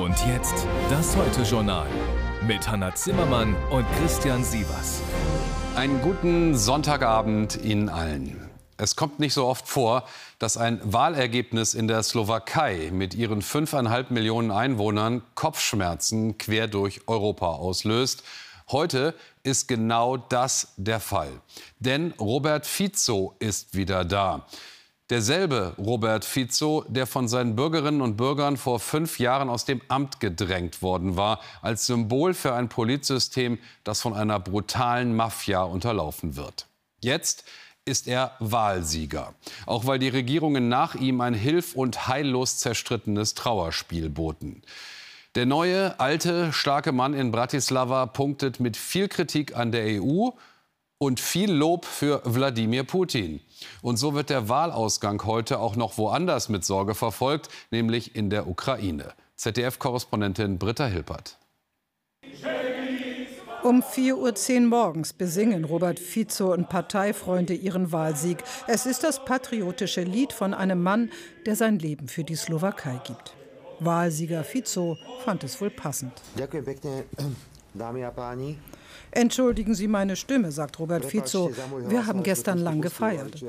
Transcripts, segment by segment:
Und jetzt das Heute-Journal mit Hanna Zimmermann und Christian Sievers. Einen guten Sonntagabend Ihnen allen. Es kommt nicht so oft vor, dass ein Wahlergebnis in der Slowakei mit ihren fünfeinhalb Millionen Einwohnern Kopfschmerzen quer durch Europa auslöst. Heute ist genau das der Fall. Denn Robert Fico ist wieder da. Derselbe Robert Fico, der von seinen Bürgerinnen und Bürgern vor fünf Jahren aus dem Amt gedrängt worden war, als Symbol für ein Politsystem, das von einer brutalen Mafia unterlaufen wird. Jetzt ist er Wahlsieger, auch weil die Regierungen nach ihm ein hilf- und heillos zerstrittenes Trauerspiel boten. Der neue, alte, starke Mann in Bratislava punktet mit viel Kritik an der EU und viel Lob für Wladimir Putin. Und so wird der Wahlausgang heute auch noch woanders mit Sorge verfolgt, nämlich in der Ukraine. ZDF-Korrespondentin Britta Hilpert. Um 4.10 Uhr morgens besingen Robert Fico und Parteifreunde ihren Wahlsieg. Es ist das patriotische Lied von einem Mann, der sein Leben für die Slowakei gibt. Wahlsieger Fico fand es wohl passend. Entschuldigen Sie meine Stimme, sagt Robert Fico. Wir haben gestern lang gefeiert.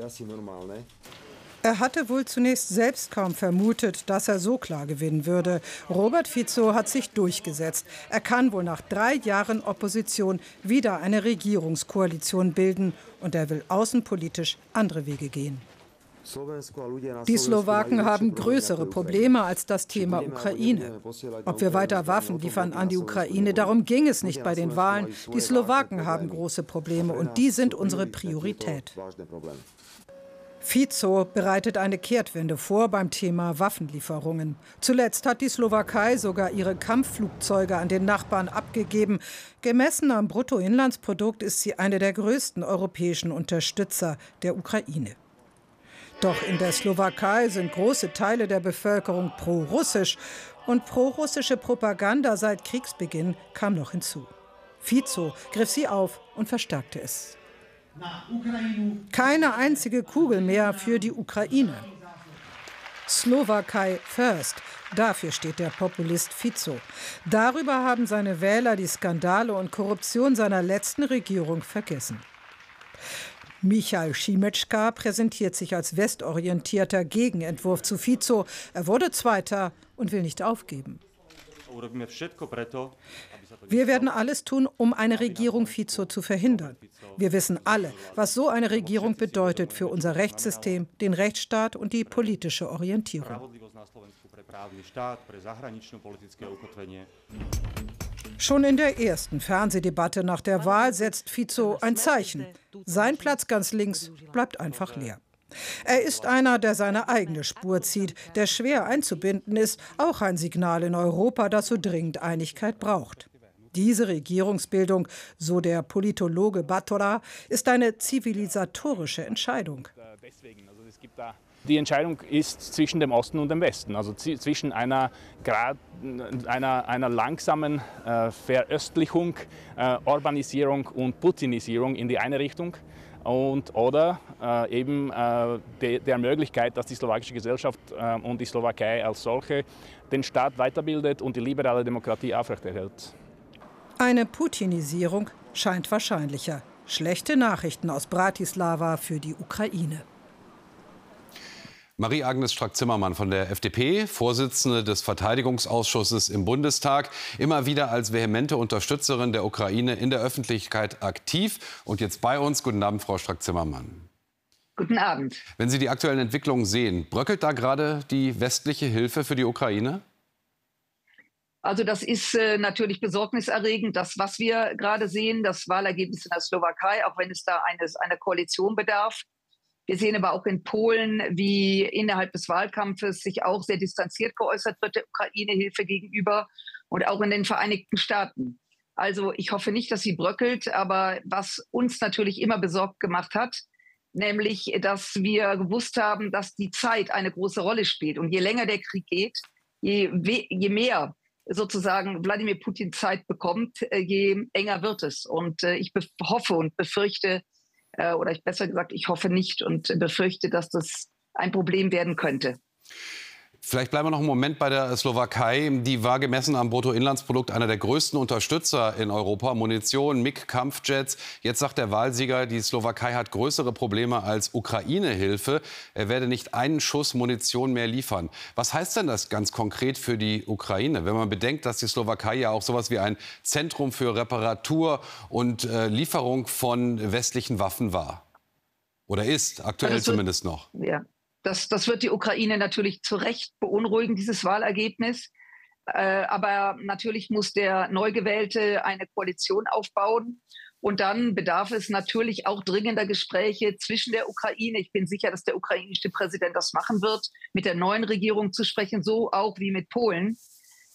Er hatte wohl zunächst selbst kaum vermutet, dass er so klar gewinnen würde. Robert Fico hat sich durchgesetzt. Er kann wohl nach drei Jahren Opposition wieder eine Regierungskoalition bilden. Und er will außenpolitisch andere Wege gehen. Die Slowaken haben größere Probleme als das Thema Ukraine. Ob wir weiter Waffen liefern an die Ukraine, darum ging es nicht bei den Wahlen. Die Slowaken haben große Probleme und die sind unsere Priorität. Fico bereitet eine Kehrtwende vor beim Thema Waffenlieferungen. Zuletzt hat die Slowakei sogar ihre Kampfflugzeuge an den Nachbarn abgegeben. Gemessen am Bruttoinlandsprodukt ist sie eine der größten europäischen Unterstützer der Ukraine. Doch in der Slowakei sind große Teile der Bevölkerung pro-russisch und pro-russische Propaganda seit Kriegsbeginn kam noch hinzu. Fico griff sie auf und verstärkte es. Keine einzige Kugel mehr für die Ukraine. Slowakei First. Dafür steht der Populist Fico. Darüber haben seine Wähler die Skandale und Korruption seiner letzten Regierung vergessen. Michael Schimetschka präsentiert sich als westorientierter Gegenentwurf zu Fico. Er wurde Zweiter und will nicht aufgeben. Wir werden alles tun, um eine Regierung Fico zu verhindern. Wir wissen alle, was so eine Regierung bedeutet für unser Rechtssystem, den Rechtsstaat und die politische Orientierung. Schon in der ersten Fernsehdebatte nach der Wahl setzt Fico ein Zeichen. Sein Platz ganz links bleibt einfach leer. Er ist einer, der seine eigene Spur zieht, der schwer einzubinden ist, auch ein Signal in Europa, das so dringend Einigkeit braucht. Diese Regierungsbildung, so der Politologe Batora, ist eine zivilisatorische Entscheidung. Die Entscheidung ist zwischen dem Osten und dem Westen, also zwischen einer, einer, einer langsamen äh, Veröstlichung, äh, Urbanisierung und Putinisierung in die eine Richtung und, oder äh, eben äh, de, der Möglichkeit, dass die slowakische Gesellschaft äh, und die Slowakei als solche den Staat weiterbildet und die liberale Demokratie aufrechterhält. Eine Putinisierung scheint wahrscheinlicher. Schlechte Nachrichten aus Bratislava für die Ukraine. Marie-Agnes Strack-Zimmermann von der FDP, Vorsitzende des Verteidigungsausschusses im Bundestag, immer wieder als vehemente Unterstützerin der Ukraine in der Öffentlichkeit aktiv und jetzt bei uns. Guten Abend, Frau Strack-Zimmermann. Guten Abend. Wenn Sie die aktuellen Entwicklungen sehen, bröckelt da gerade die westliche Hilfe für die Ukraine? Also das ist äh, natürlich besorgniserregend, das, was wir gerade sehen, das Wahlergebnis in der Slowakei, auch wenn es da eines, einer Koalition bedarf. Wir sehen aber auch in Polen, wie innerhalb des Wahlkampfes sich auch sehr distanziert geäußert wird der Ukraine-Hilfe gegenüber und auch in den Vereinigten Staaten. Also ich hoffe nicht, dass sie bröckelt, aber was uns natürlich immer besorgt gemacht hat, nämlich, dass wir gewusst haben, dass die Zeit eine große Rolle spielt. Und je länger der Krieg geht, je, je mehr sozusagen Wladimir Putin Zeit bekommt, äh, je enger wird es. Und äh, ich hoffe und befürchte, äh, oder ich besser gesagt, ich hoffe nicht und befürchte, dass das ein Problem werden könnte. Vielleicht bleiben wir noch einen Moment bei der Slowakei. Die war gemessen am Bruttoinlandsprodukt einer der größten Unterstützer in Europa. Munition, MiG-Kampfjets. Jetzt sagt der Wahlsieger, die Slowakei hat größere Probleme als Ukraine-Hilfe. Er werde nicht einen Schuss Munition mehr liefern. Was heißt denn das ganz konkret für die Ukraine, wenn man bedenkt, dass die Slowakei ja auch sowas wie ein Zentrum für Reparatur und äh, Lieferung von westlichen Waffen war? Oder ist, aktuell also, zumindest noch. Ja. Das, das wird die Ukraine natürlich zu Recht beunruhigen, dieses Wahlergebnis. Äh, aber natürlich muss der Neugewählte eine Koalition aufbauen. Und dann bedarf es natürlich auch dringender Gespräche zwischen der Ukraine. Ich bin sicher, dass der ukrainische Präsident das machen wird, mit der neuen Regierung zu sprechen, so auch wie mit Polen.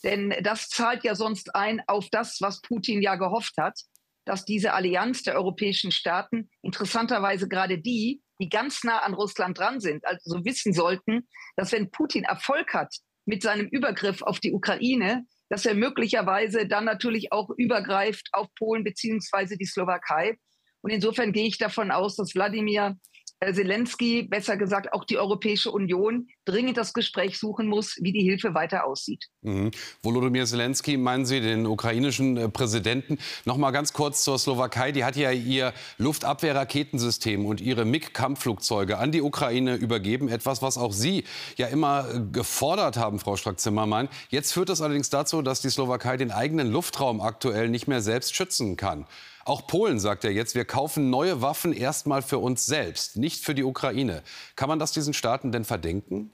Denn das zahlt ja sonst ein auf das, was Putin ja gehofft hat, dass diese Allianz der europäischen Staaten, interessanterweise gerade die, die ganz nah an Russland dran sind, also wissen sollten, dass wenn Putin Erfolg hat mit seinem Übergriff auf die Ukraine, dass er möglicherweise dann natürlich auch übergreift auf Polen beziehungsweise die Slowakei. Und insofern gehe ich davon aus, dass Wladimir Zelensky, besser gesagt auch die Europäische Union, dringend das Gespräch suchen muss, wie die Hilfe weiter aussieht. Mhm. Volodymyr Zelensky, meinen Sie den ukrainischen äh, Präsidenten? Noch mal ganz kurz zur Slowakei. Die hat ja ihr Luftabwehrraketensystem und ihre MiG-Kampfflugzeuge an die Ukraine übergeben. Etwas, was auch Sie ja immer äh, gefordert haben, Frau Strack-Zimmermann. Jetzt führt das allerdings dazu, dass die Slowakei den eigenen Luftraum aktuell nicht mehr selbst schützen kann. Auch Polen sagt ja jetzt, wir kaufen neue Waffen erstmal für uns selbst, nicht für die Ukraine. Kann man das diesen Staaten denn verdenken?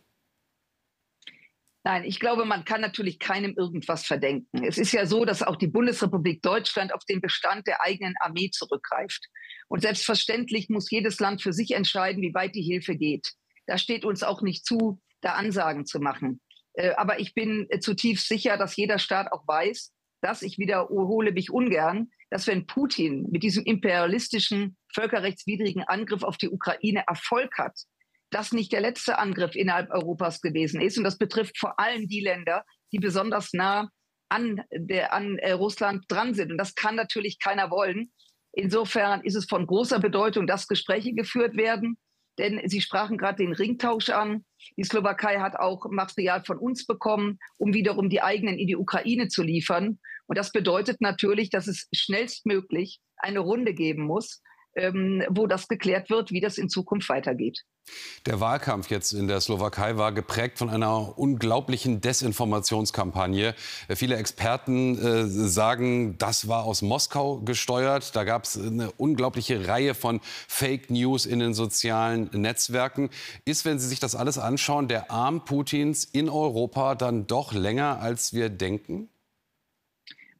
Nein, ich glaube, man kann natürlich keinem irgendwas verdenken. Es ist ja so, dass auch die Bundesrepublik Deutschland auf den Bestand der eigenen Armee zurückgreift. Und selbstverständlich muss jedes Land für sich entscheiden, wie weit die Hilfe geht. Da steht uns auch nicht zu, da Ansagen zu machen. Äh, aber ich bin äh, zutiefst sicher, dass jeder Staat auch weiß, dass ich wiederhole mich ungern, dass wenn Putin mit diesem imperialistischen, völkerrechtswidrigen Angriff auf die Ukraine Erfolg hat, das nicht der letzte Angriff innerhalb Europas gewesen ist. Und das betrifft vor allem die Länder, die besonders nah an, der, an äh, Russland dran sind. Und das kann natürlich keiner wollen. Insofern ist es von großer Bedeutung, dass Gespräche geführt werden. Denn Sie sprachen gerade den Ringtausch an. Die Slowakei hat auch Material von uns bekommen, um wiederum die eigenen in die Ukraine zu liefern. Und das bedeutet natürlich, dass es schnellstmöglich eine Runde geben muss, ähm, wo das geklärt wird, wie das in Zukunft weitergeht. Der Wahlkampf jetzt in der Slowakei war geprägt von einer unglaublichen Desinformationskampagne. Viele Experten äh, sagen, das war aus Moskau gesteuert. Da gab es eine unglaubliche Reihe von Fake News in den sozialen Netzwerken. Ist, wenn Sie sich das alles anschauen, der Arm Putins in Europa dann doch länger, als wir denken?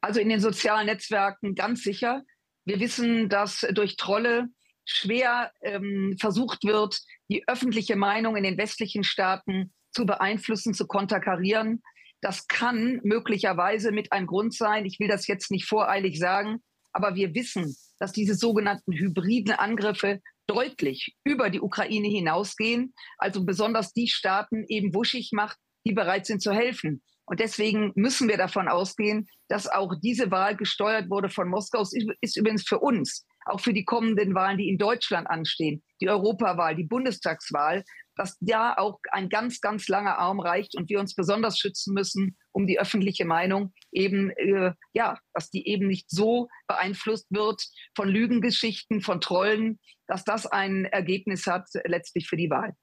Also in den sozialen Netzwerken ganz sicher. Wir wissen, dass durch Trolle schwer ähm, versucht wird, die öffentliche Meinung in den westlichen Staaten zu beeinflussen, zu konterkarieren. Das kann möglicherweise mit ein Grund sein. Ich will das jetzt nicht voreilig sagen, aber wir wissen, dass diese sogenannten hybriden Angriffe deutlich über die Ukraine hinausgehen. Also besonders die Staaten eben wuschig macht, die bereit sind zu helfen. Und deswegen müssen wir davon ausgehen, dass auch diese Wahl gesteuert wurde von Moskau. Es ist übrigens für uns, auch für die kommenden Wahlen, die in Deutschland anstehen, die Europawahl, die Bundestagswahl, dass da auch ein ganz, ganz langer Arm reicht und wir uns besonders schützen müssen, um die öffentliche Meinung eben, äh, ja, dass die eben nicht so beeinflusst wird von Lügengeschichten, von Trollen, dass das ein Ergebnis hat letztlich für die Wahl.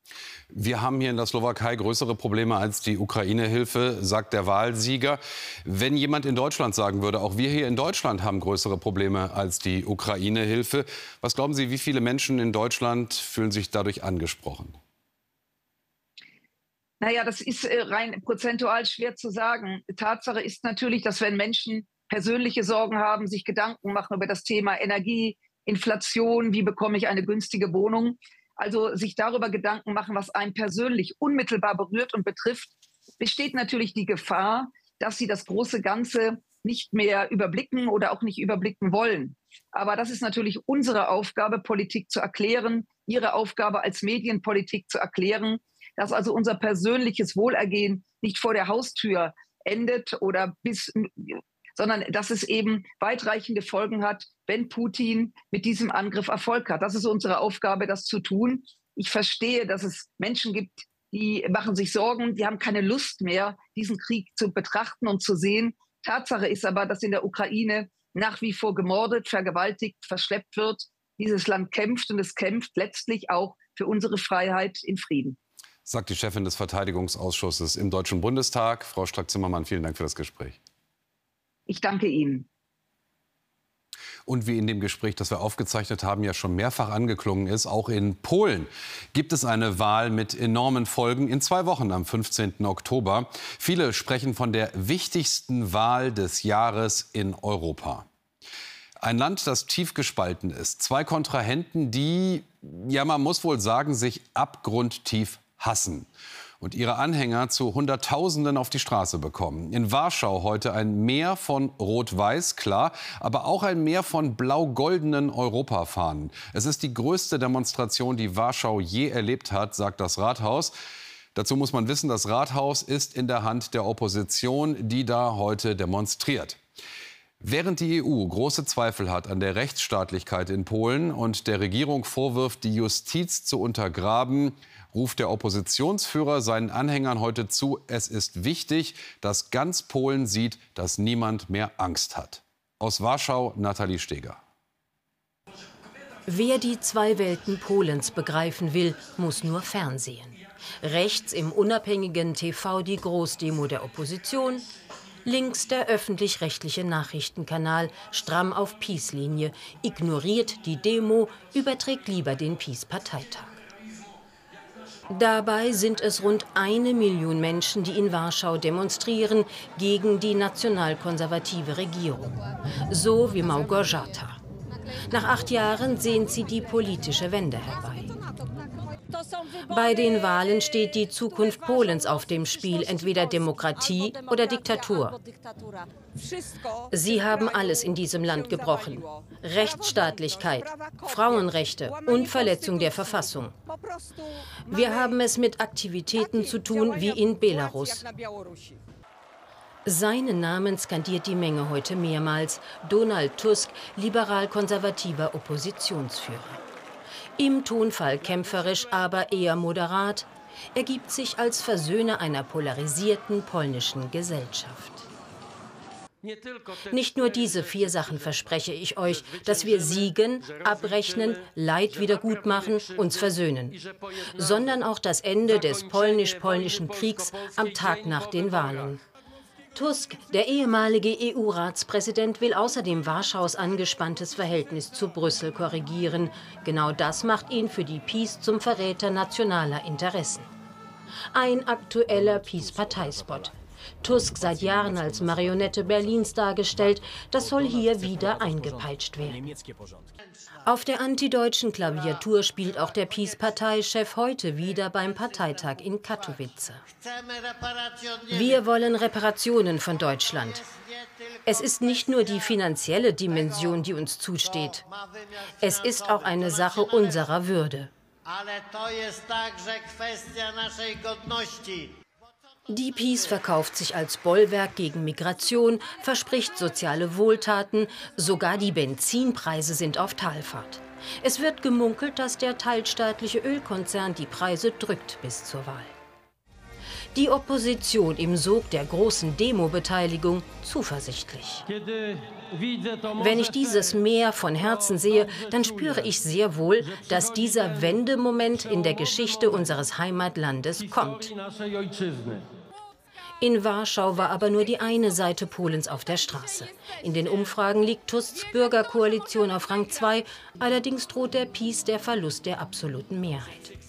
Wir haben hier in der Slowakei größere Probleme als die Ukraine-Hilfe, sagt der Wahlsieger. Wenn jemand in Deutschland sagen würde, auch wir hier in Deutschland haben größere Probleme als die Ukraine-Hilfe, was glauben Sie, wie viele Menschen in Deutschland fühlen sich dadurch angesprochen? Naja, das ist äh, rein prozentual schwer zu sagen. Tatsache ist natürlich, dass wenn Menschen persönliche Sorgen haben, sich Gedanken machen über das Thema Energie, Inflation, wie bekomme ich eine günstige Wohnung, also sich darüber Gedanken machen, was einen persönlich unmittelbar berührt und betrifft, besteht natürlich die Gefahr, dass sie das große Ganze nicht mehr überblicken oder auch nicht überblicken wollen. Aber das ist natürlich unsere Aufgabe, Politik zu erklären, ihre Aufgabe als Medienpolitik zu erklären dass also unser persönliches Wohlergehen nicht vor der Haustür endet oder bis, sondern dass es eben weitreichende Folgen hat, wenn Putin mit diesem Angriff Erfolg hat. Das ist unsere Aufgabe, das zu tun. Ich verstehe, dass es Menschen gibt, die machen sich Sorgen, die haben keine Lust mehr, diesen Krieg zu betrachten und zu sehen. Tatsache ist aber, dass in der Ukraine nach wie vor gemordet, vergewaltigt, verschleppt wird. Dieses Land kämpft und es kämpft letztlich auch für unsere Freiheit in Frieden. Sagt die Chefin des Verteidigungsausschusses im Deutschen Bundestag. Frau Strack-Zimmermann, vielen Dank für das Gespräch. Ich danke Ihnen und wie in dem Gespräch, das wir aufgezeichnet haben, ja schon mehrfach angeklungen ist, auch in Polen gibt es eine Wahl mit enormen Folgen in zwei Wochen am 15. Oktober. Viele sprechen von der wichtigsten Wahl des Jahres in Europa. Ein Land, das tief gespalten ist. Zwei Kontrahenten, die, ja, man muss wohl sagen, sich abgrundtief hassen und ihre Anhänger zu Hunderttausenden auf die Straße bekommen. In Warschau heute ein Meer von Rot-Weiß, klar, aber auch ein Meer von blau-goldenen Europafahnen. Es ist die größte Demonstration, die Warschau je erlebt hat, sagt das Rathaus. Dazu muss man wissen, das Rathaus ist in der Hand der Opposition, die da heute demonstriert. Während die EU große Zweifel hat an der Rechtsstaatlichkeit in Polen und der Regierung vorwirft, die Justiz zu untergraben, ruft der Oppositionsführer seinen Anhängern heute zu, es ist wichtig, dass ganz Polen sieht, dass niemand mehr Angst hat. Aus Warschau Nathalie Steger. Wer die zwei Welten Polens begreifen will, muss nur fernsehen. Rechts im unabhängigen TV die Großdemo der Opposition, links der öffentlich-rechtliche Nachrichtenkanal stramm auf Peace-Linie, ignoriert die Demo, überträgt lieber den Peace-Parteitag. Dabei sind es rund eine Million Menschen, die in Warschau demonstrieren gegen die nationalkonservative Regierung. So wie Małgorzata. Nach acht Jahren sehnt sie die politische Wende herbei. Bei den Wahlen steht die Zukunft Polens auf dem Spiel, entweder Demokratie oder Diktatur. Sie haben alles in diesem Land gebrochen. Rechtsstaatlichkeit, Frauenrechte und Verletzung der Verfassung. Wir haben es mit Aktivitäten zu tun wie in Belarus. Seinen Namen skandiert die Menge heute mehrmals. Donald Tusk, liberal-konservativer Oppositionsführer. Im Tonfall kämpferisch, aber eher moderat, ergibt sich als Versöhner einer polarisierten polnischen Gesellschaft. Nicht nur diese vier Sachen verspreche ich euch, dass wir siegen, abrechnen, Leid wiedergutmachen, uns versöhnen, sondern auch das Ende des polnisch-polnischen Kriegs am Tag nach den Wahlen. Tusk, der ehemalige EU-Ratspräsident, will außerdem Warschaus angespanntes Verhältnis zu Brüssel korrigieren. Genau das macht ihn für die Peace zum Verräter nationaler Interessen. Ein aktueller Peace-Parteispot. Tusk seit Jahren als Marionette Berlins dargestellt, das soll hier wieder eingepeitscht werden. Auf der antideutschen Klaviatur spielt auch der Peace-Parteichef heute wieder beim Parteitag in Katowice. Wir wollen Reparationen von Deutschland. Es ist nicht nur die finanzielle Dimension, die uns zusteht. Es ist auch eine Sache unserer Würde. Ale to jest także kwestia naszej godności. Die Peace verkauft sich als Bollwerk gegen Migration, verspricht soziale Wohltaten, sogar die Benzinpreise sind auf Talfahrt. Es wird gemunkelt, dass der teilstaatliche Ölkonzern die Preise drückt bis zur Wahl. Die Opposition im Sog der großen Demo-Beteiligung zuversichtlich. Wenn ich dieses Meer von Herzen sehe, dann spüre ich sehr wohl, dass dieser Wendemoment in der Geschichte unseres Heimatlandes kommt. In Warschau war aber nur die eine Seite Polens auf der Straße. In den Umfragen liegt Tusks Bürgerkoalition auf Rang 2, allerdings droht der PiS der Verlust der absoluten Mehrheit.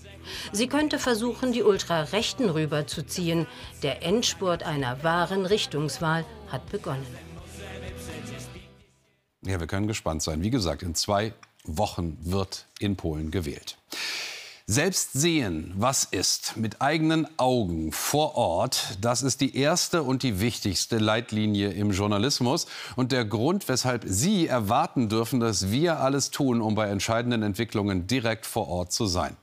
Sie könnte versuchen, die Ultrarechten rüberzuziehen. Der Endspurt einer wahren Richtungswahl hat begonnen. Ja, wir können gespannt sein. Wie gesagt, in zwei Wochen wird in Polen gewählt. Selbst sehen, was ist, mit eigenen Augen vor Ort, das ist die erste und die wichtigste Leitlinie im Journalismus und der Grund, weshalb Sie erwarten dürfen, dass wir alles tun, um bei entscheidenden Entwicklungen direkt vor Ort zu sein.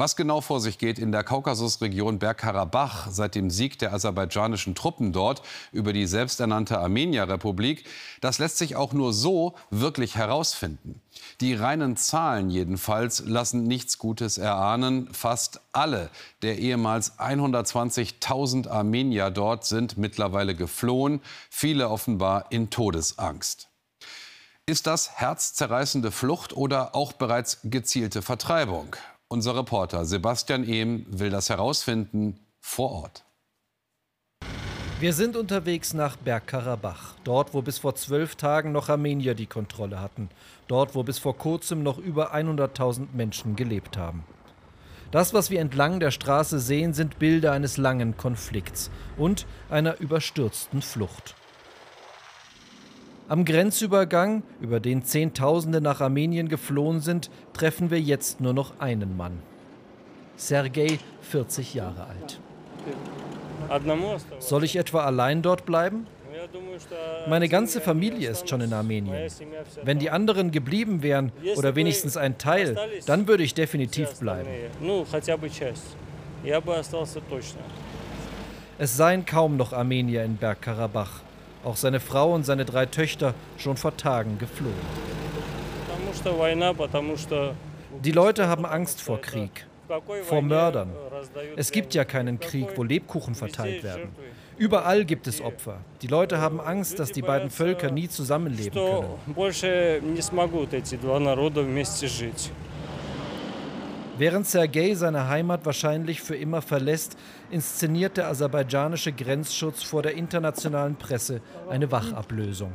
Was genau vor sich geht in der Kaukasusregion Bergkarabach seit dem Sieg der aserbaidschanischen Truppen dort über die selbsternannte Armenierrepublik, das lässt sich auch nur so wirklich herausfinden. Die reinen Zahlen jedenfalls lassen nichts Gutes erahnen. Fast alle der ehemals 120.000 Armenier dort sind mittlerweile geflohen, viele offenbar in Todesangst. Ist das herzzerreißende Flucht oder auch bereits gezielte Vertreibung? Unser Reporter Sebastian Ehm will das herausfinden vor Ort. Wir sind unterwegs nach Bergkarabach, dort, wo bis vor zwölf Tagen noch Armenier die Kontrolle hatten, dort, wo bis vor kurzem noch über 100.000 Menschen gelebt haben. Das, was wir entlang der Straße sehen, sind Bilder eines langen Konflikts und einer überstürzten Flucht. Am Grenzübergang, über den Zehntausende nach Armenien geflohen sind, treffen wir jetzt nur noch einen Mann. Sergei, 40 Jahre alt. Soll ich etwa allein dort bleiben? Meine ganze Familie ist schon in Armenien. Wenn die anderen geblieben wären oder wenigstens ein Teil, dann würde ich definitiv bleiben. Es seien kaum noch Armenier in Bergkarabach. Auch seine Frau und seine drei Töchter schon vor Tagen geflohen. Die Leute haben Angst vor Krieg vor Mördern. Es gibt ja keinen Krieg, wo Lebkuchen verteilt werden. Überall gibt es Opfer. Die Leute haben Angst, dass die beiden Völker nie zusammenleben können. Während Sergei seine Heimat wahrscheinlich für immer verlässt, inszeniert der aserbaidschanische Grenzschutz vor der internationalen Presse eine Wachablösung.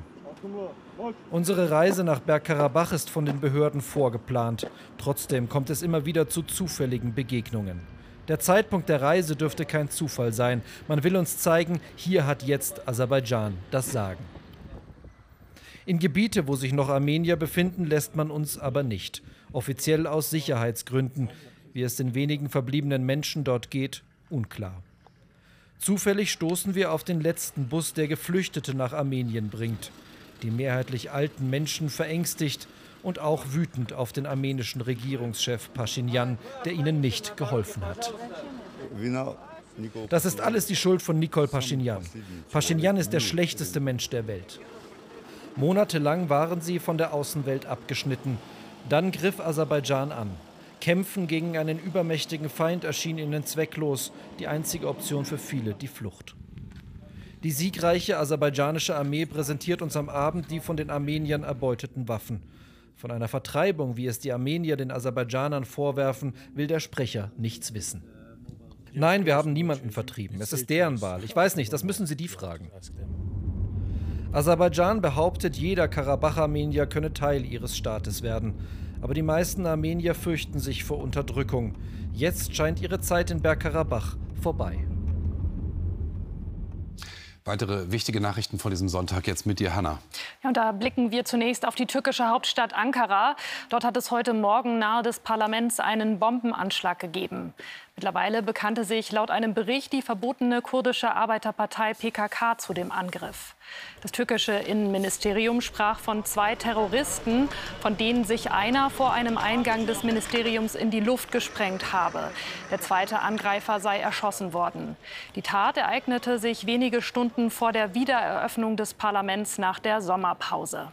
Unsere Reise nach Bergkarabach ist von den Behörden vorgeplant. Trotzdem kommt es immer wieder zu zufälligen Begegnungen. Der Zeitpunkt der Reise dürfte kein Zufall sein. Man will uns zeigen, hier hat jetzt Aserbaidschan das Sagen. In Gebiete, wo sich noch Armenier befinden, lässt man uns aber nicht. Offiziell aus Sicherheitsgründen. Wie es den wenigen verbliebenen Menschen dort geht, unklar. Zufällig stoßen wir auf den letzten Bus, der Geflüchtete nach Armenien bringt die mehrheitlich alten Menschen verängstigt und auch wütend auf den armenischen Regierungschef Pashinyan, der ihnen nicht geholfen hat. Das ist alles die Schuld von Nikol Pashinyan. Pashinyan ist der schlechteste Mensch der Welt. Monatelang waren sie von der Außenwelt abgeschnitten. Dann griff Aserbaidschan an. Kämpfen gegen einen übermächtigen Feind erschien ihnen zwecklos, die einzige Option für viele die Flucht. Die siegreiche aserbaidschanische Armee präsentiert uns am Abend die von den Armeniern erbeuteten Waffen. Von einer Vertreibung, wie es die Armenier den Aserbaidschanern vorwerfen, will der Sprecher nichts wissen. Nein, wir haben niemanden vertrieben. Es ist deren Wahl. Ich weiß nicht, das müssen Sie die fragen. Aserbaidschan behauptet, jeder Karabach-Armenier könne Teil ihres Staates werden. Aber die meisten Armenier fürchten sich vor Unterdrückung. Jetzt scheint ihre Zeit in Bergkarabach vorbei. Weitere wichtige Nachrichten von diesem Sonntag jetzt mit dir, Hanna. Ja, und da blicken wir zunächst auf die türkische Hauptstadt Ankara. Dort hat es heute Morgen nahe des Parlaments einen Bombenanschlag gegeben. Mittlerweile bekannte sich laut einem Bericht die verbotene kurdische Arbeiterpartei PKK zu dem Angriff. Das türkische Innenministerium sprach von zwei Terroristen, von denen sich einer vor einem Eingang des Ministeriums in die Luft gesprengt habe. Der zweite Angreifer sei erschossen worden. Die Tat ereignete sich wenige Stunden vor der Wiedereröffnung des Parlaments nach der Sommerpause.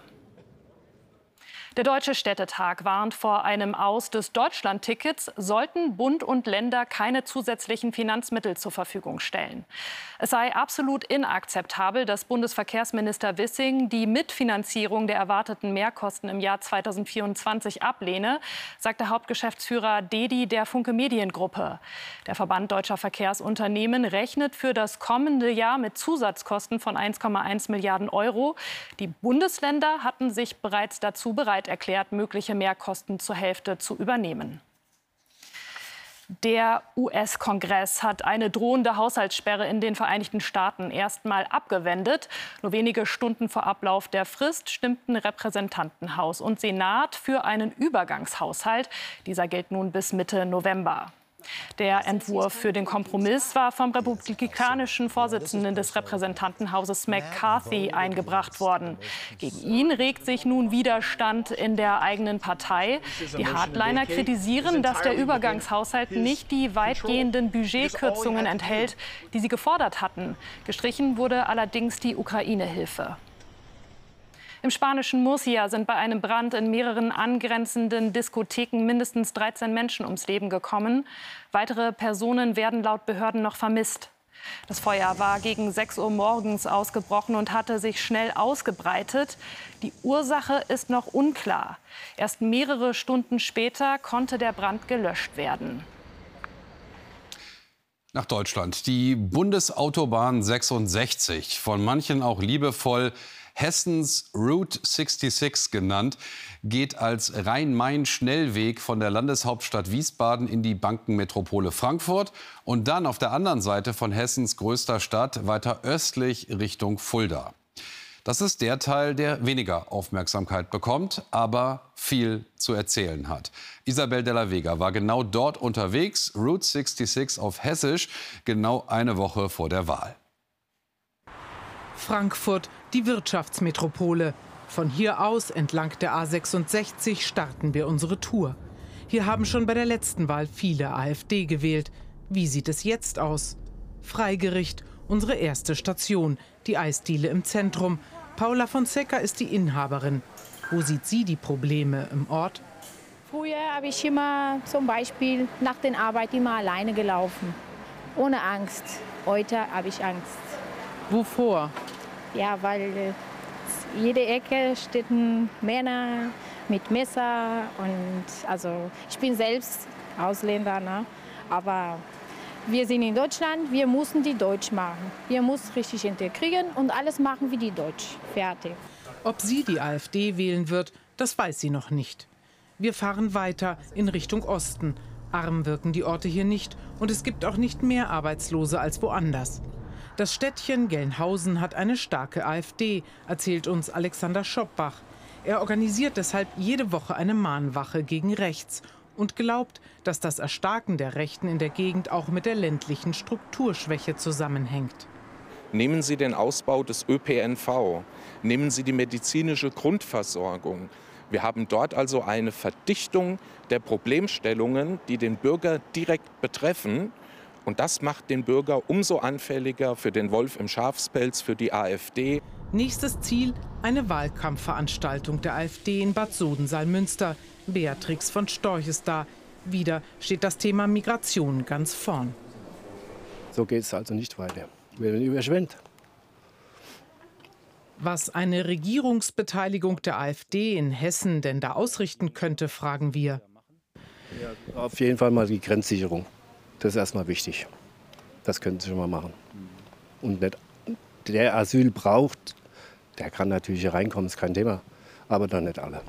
Der Deutsche Städtetag warnt vor einem Aus des Deutschlandtickets, sollten Bund und Länder keine zusätzlichen Finanzmittel zur Verfügung stellen. Es sei absolut inakzeptabel, dass Bundesverkehrsminister Wissing die Mitfinanzierung der erwarteten Mehrkosten im Jahr 2024 ablehne, sagte Hauptgeschäftsführer Dedi der Funke Mediengruppe. Der Verband Deutscher Verkehrsunternehmen rechnet für das kommende Jahr mit Zusatzkosten von 1,1 Milliarden Euro. Die Bundesländer hatten sich bereits dazu bereit bereit erklärt, mögliche Mehrkosten zur Hälfte zu übernehmen. Der US-Kongress hat eine drohende Haushaltssperre in den Vereinigten Staaten erstmal abgewendet. Nur wenige Stunden vor Ablauf der Frist stimmten Repräsentantenhaus und Senat für einen Übergangshaushalt. Dieser gilt nun bis Mitte November. Der Entwurf für den Kompromiss war vom republikanischen Vorsitzenden des Repräsentantenhauses McCarthy eingebracht worden. Gegen ihn regt sich nun Widerstand in der eigenen Partei. Die Hardliner kritisieren, dass der Übergangshaushalt nicht die weitgehenden Budgetkürzungen enthält, die sie gefordert hatten. Gestrichen wurde allerdings die Ukraine-Hilfe. Im spanischen Murcia sind bei einem Brand in mehreren angrenzenden Diskotheken mindestens 13 Menschen ums Leben gekommen. Weitere Personen werden laut Behörden noch vermisst. Das Feuer war gegen 6 Uhr morgens ausgebrochen und hatte sich schnell ausgebreitet. Die Ursache ist noch unklar. Erst mehrere Stunden später konnte der Brand gelöscht werden. Nach Deutschland. Die Bundesautobahn 66, von manchen auch liebevoll Hessens Route 66 genannt, geht als Rhein-Main-Schnellweg von der Landeshauptstadt Wiesbaden in die Bankenmetropole Frankfurt und dann auf der anderen Seite von Hessens größter Stadt weiter östlich Richtung Fulda. Das ist der Teil, der weniger Aufmerksamkeit bekommt, aber viel zu erzählen hat. Isabel Della Vega war genau dort unterwegs, Route 66 auf Hessisch, genau eine Woche vor der Wahl. Frankfurt, die Wirtschaftsmetropole. Von hier aus entlang der A66 starten wir unsere Tour. Hier haben schon bei der letzten Wahl viele AfD gewählt. Wie sieht es jetzt aus? Freigericht, unsere erste Station, die Eisdiele im Zentrum. Paula Fonseca ist die Inhaberin. Wo sieht sie die Probleme im Ort? Früher habe ich immer zum Beispiel nach der Arbeit immer alleine gelaufen. Ohne Angst. Heute habe ich Angst. Wovor? Ja, weil jede Ecke stehen Männer mit Messer und also ich bin selbst Ausländer, ne? aber wir sind in Deutschland, wir müssen die Deutsch machen. Wir müssen richtig integrieren und alles machen wie die Deutsch. Fertig. Ob sie die AfD wählen wird, das weiß sie noch nicht. Wir fahren weiter in Richtung Osten. Arm wirken die Orte hier nicht und es gibt auch nicht mehr Arbeitslose als woanders. Das Städtchen Gelnhausen hat eine starke AfD, erzählt uns Alexander Schoppbach. Er organisiert deshalb jede Woche eine Mahnwache gegen rechts und glaubt, dass das Erstarken der Rechten in der Gegend auch mit der ländlichen Strukturschwäche zusammenhängt. Nehmen Sie den Ausbau des ÖPNV, nehmen Sie die medizinische Grundversorgung. Wir haben dort also eine Verdichtung der Problemstellungen, die den Bürger direkt betreffen. Und das macht den Bürger umso anfälliger für den Wolf im Schafspelz, für die AfD. Nächstes Ziel eine Wahlkampfveranstaltung der AfD in Bad Sodensalmünster. Beatrix von Storch ist da. Wieder steht das Thema Migration ganz vorn. So geht es also nicht weiter. Wir werden überschwemmt. Was eine Regierungsbeteiligung der AfD in Hessen denn da ausrichten könnte, fragen wir. Ja, auf jeden Fall mal die Grenzsicherung. Das ist erstmal wichtig. Das können Sie schon mal machen. Und nicht, der Asyl braucht, der kann natürlich hier reinkommen, ist kein Thema. Aber dann nicht alle.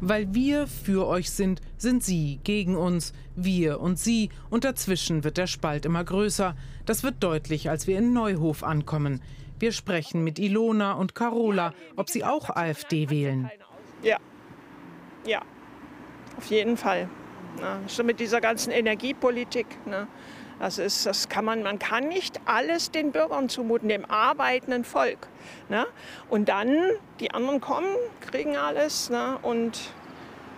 Weil wir für euch sind, sind Sie gegen uns, wir und Sie. Und dazwischen wird der Spalt immer größer. Das wird deutlich, als wir in Neuhof ankommen. Wir sprechen mit Ilona und Carola, ob sie auch AfD wählen. Ja, ja, auf jeden Fall. Ne? So mit dieser ganzen Energiepolitik. Ne? Das ist, das kann man, man kann nicht alles den Bürgern zumuten, dem arbeitenden Volk. Ne? Und dann, die anderen kommen, kriegen alles ne? und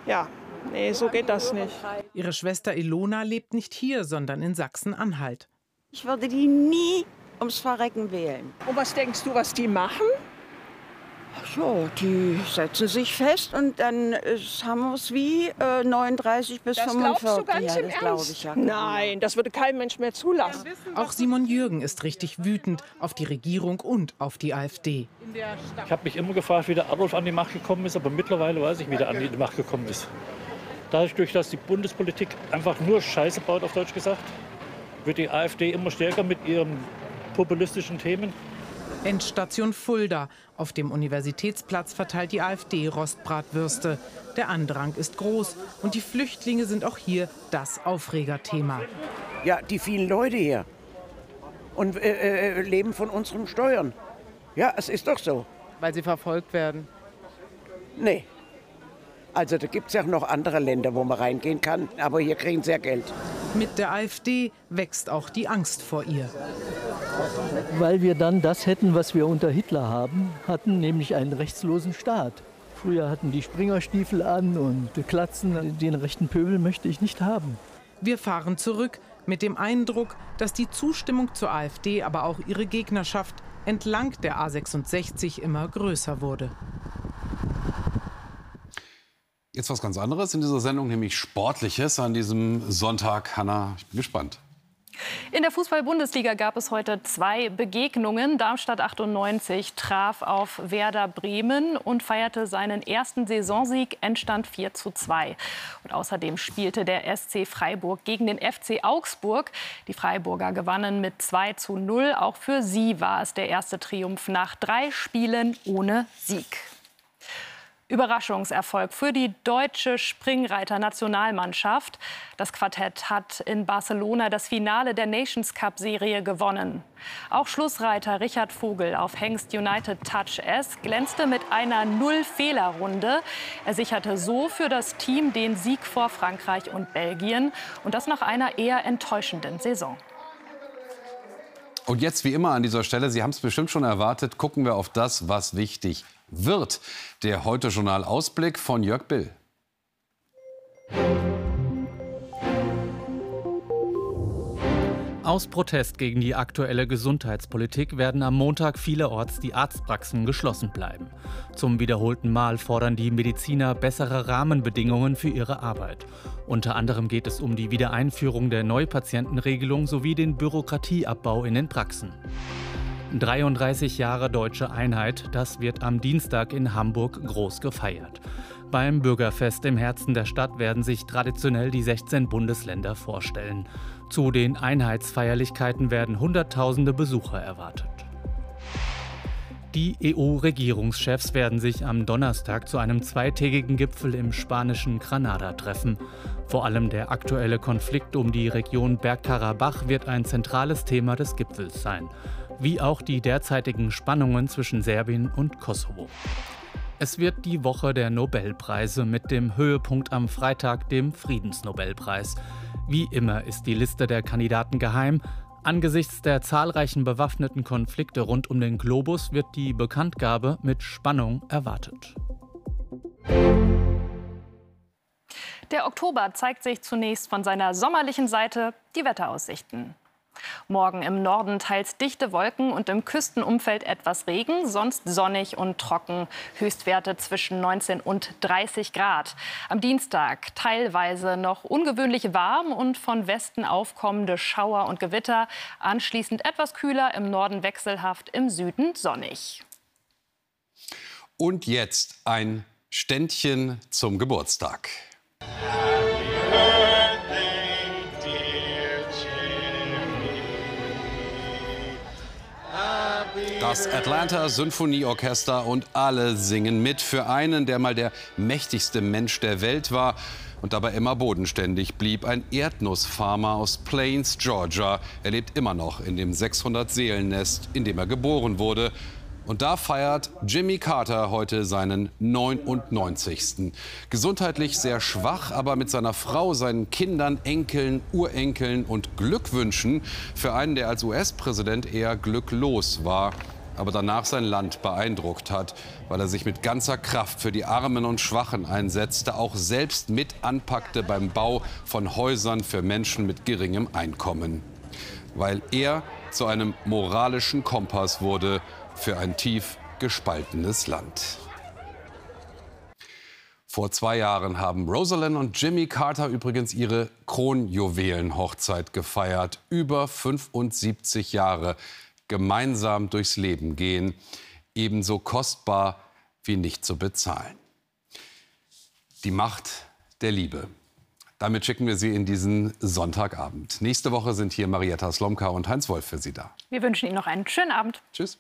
ja, nee, so geht das nicht. Ihre Schwester Ilona lebt nicht hier, sondern in Sachsen-Anhalt. Ich würde die nie ums Verrecken wählen. Und was denkst du, was die machen? Ja, die setzen sich fest und dann haben wir es wie äh, 39 bis das 45. Glaubst du ganz ja, im das Ernst? ich ja. Nein, das würde kein Mensch mehr zulassen. Auch Simon Jürgen ist richtig wütend auf die Regierung und auf die AfD. Ich habe mich immer gefragt, wie der Adolf an die Macht gekommen ist, aber mittlerweile weiß ich, wie der an die Macht gekommen ist. Dadurch, dass die Bundespolitik einfach nur Scheiße baut, auf Deutsch gesagt, wird die AfD immer stärker mit ihren populistischen Themen. Endstation Fulda. Auf dem Universitätsplatz verteilt die AfD Rostbratwürste. Der Andrang ist groß und die Flüchtlinge sind auch hier das Aufregerthema. Ja, die vielen Leute hier und äh, äh, leben von unseren Steuern. Ja, es ist doch so. Weil sie verfolgt werden? Nee. Also da gibt es ja noch andere Länder, wo man reingehen kann, aber hier kriegen sie ja Geld. Mit der AfD wächst auch die Angst vor ihr. Weil wir dann das hätten, was wir unter Hitler haben, hatten, nämlich einen rechtslosen Staat. Früher hatten die Springerstiefel an und Klatzen. Den rechten Pöbel möchte ich nicht haben. Wir fahren zurück mit dem Eindruck, dass die Zustimmung zur AfD, aber auch ihre Gegnerschaft entlang der A66 immer größer wurde. Jetzt was ganz anderes in dieser Sendung, nämlich Sportliches an diesem Sonntag. Hanna, ich bin gespannt. In der Fußball-Bundesliga gab es heute zwei Begegnungen. Darmstadt 98 traf auf Werder Bremen und feierte seinen ersten Saisonsieg, Endstand 4 zu 2. Und außerdem spielte der SC Freiburg gegen den FC Augsburg. Die Freiburger gewannen mit 2 zu 0. Auch für sie war es der erste Triumph nach drei Spielen ohne Sieg. Überraschungserfolg für die deutsche Springreiter-Nationalmannschaft. Das Quartett hat in Barcelona das Finale der Nations Cup-Serie gewonnen. Auch Schlussreiter Richard Vogel auf Hengst United Touch S glänzte mit einer Null-Fehler-Runde. Er sicherte so für das Team den Sieg vor Frankreich und Belgien. Und das nach einer eher enttäuschenden Saison. Und jetzt wie immer an dieser Stelle, Sie haben es bestimmt schon erwartet, gucken wir auf das, was wichtig wird. Der Heute-Journal-Ausblick von Jörg Bill. Aus Protest gegen die aktuelle Gesundheitspolitik werden am Montag vielerorts die Arztpraxen geschlossen bleiben. Zum wiederholten Mal fordern die Mediziner bessere Rahmenbedingungen für ihre Arbeit. Unter anderem geht es um die Wiedereinführung der Neupatientenregelung sowie den Bürokratieabbau in den Praxen. 33 Jahre deutsche Einheit, das wird am Dienstag in Hamburg groß gefeiert. Beim Bürgerfest im Herzen der Stadt werden sich traditionell die 16 Bundesländer vorstellen. Zu den Einheitsfeierlichkeiten werden Hunderttausende Besucher erwartet. Die EU-Regierungschefs werden sich am Donnerstag zu einem zweitägigen Gipfel im spanischen Granada treffen. Vor allem der aktuelle Konflikt um die Region Bergkarabach wird ein zentrales Thema des Gipfels sein wie auch die derzeitigen Spannungen zwischen Serbien und Kosovo. Es wird die Woche der Nobelpreise mit dem Höhepunkt am Freitag, dem Friedensnobelpreis. Wie immer ist die Liste der Kandidaten geheim. Angesichts der zahlreichen bewaffneten Konflikte rund um den Globus wird die Bekanntgabe mit Spannung erwartet. Der Oktober zeigt sich zunächst von seiner sommerlichen Seite die Wetteraussichten. Morgen im Norden teils dichte Wolken und im Küstenumfeld etwas Regen, sonst sonnig und trocken. Höchstwerte zwischen 19 und 30 Grad. Am Dienstag teilweise noch ungewöhnlich warm und von Westen aufkommende Schauer und Gewitter. Anschließend etwas kühler, im Norden wechselhaft, im Süden sonnig. Und jetzt ein Ständchen zum Geburtstag. Das Atlanta Symphonieorchester und alle singen mit für einen, der mal der mächtigste Mensch der Welt war und dabei immer bodenständig blieb. Ein Erdnussfarmer aus Plains, Georgia. Er lebt immer noch in dem 600-Seelennest, in dem er geboren wurde. Und da feiert Jimmy Carter heute seinen 99. Gesundheitlich sehr schwach, aber mit seiner Frau, seinen Kindern, Enkeln, Urenkeln und Glückwünschen für einen, der als US-Präsident eher glücklos war aber danach sein Land beeindruckt hat, weil er sich mit ganzer Kraft für die Armen und Schwachen einsetzte, auch selbst mit anpackte beim Bau von Häusern für Menschen mit geringem Einkommen. Weil er zu einem moralischen Kompass wurde für ein tief gespaltenes Land. Vor zwei Jahren haben Rosalind und Jimmy Carter übrigens ihre Kronjuwelenhochzeit gefeiert. Über 75 Jahre gemeinsam durchs Leben gehen, ebenso kostbar wie nicht zu bezahlen. Die Macht der Liebe. Damit schicken wir Sie in diesen Sonntagabend. Nächste Woche sind hier Marietta Slomka und Heinz Wolf für Sie da. Wir wünschen Ihnen noch einen schönen Abend. Tschüss.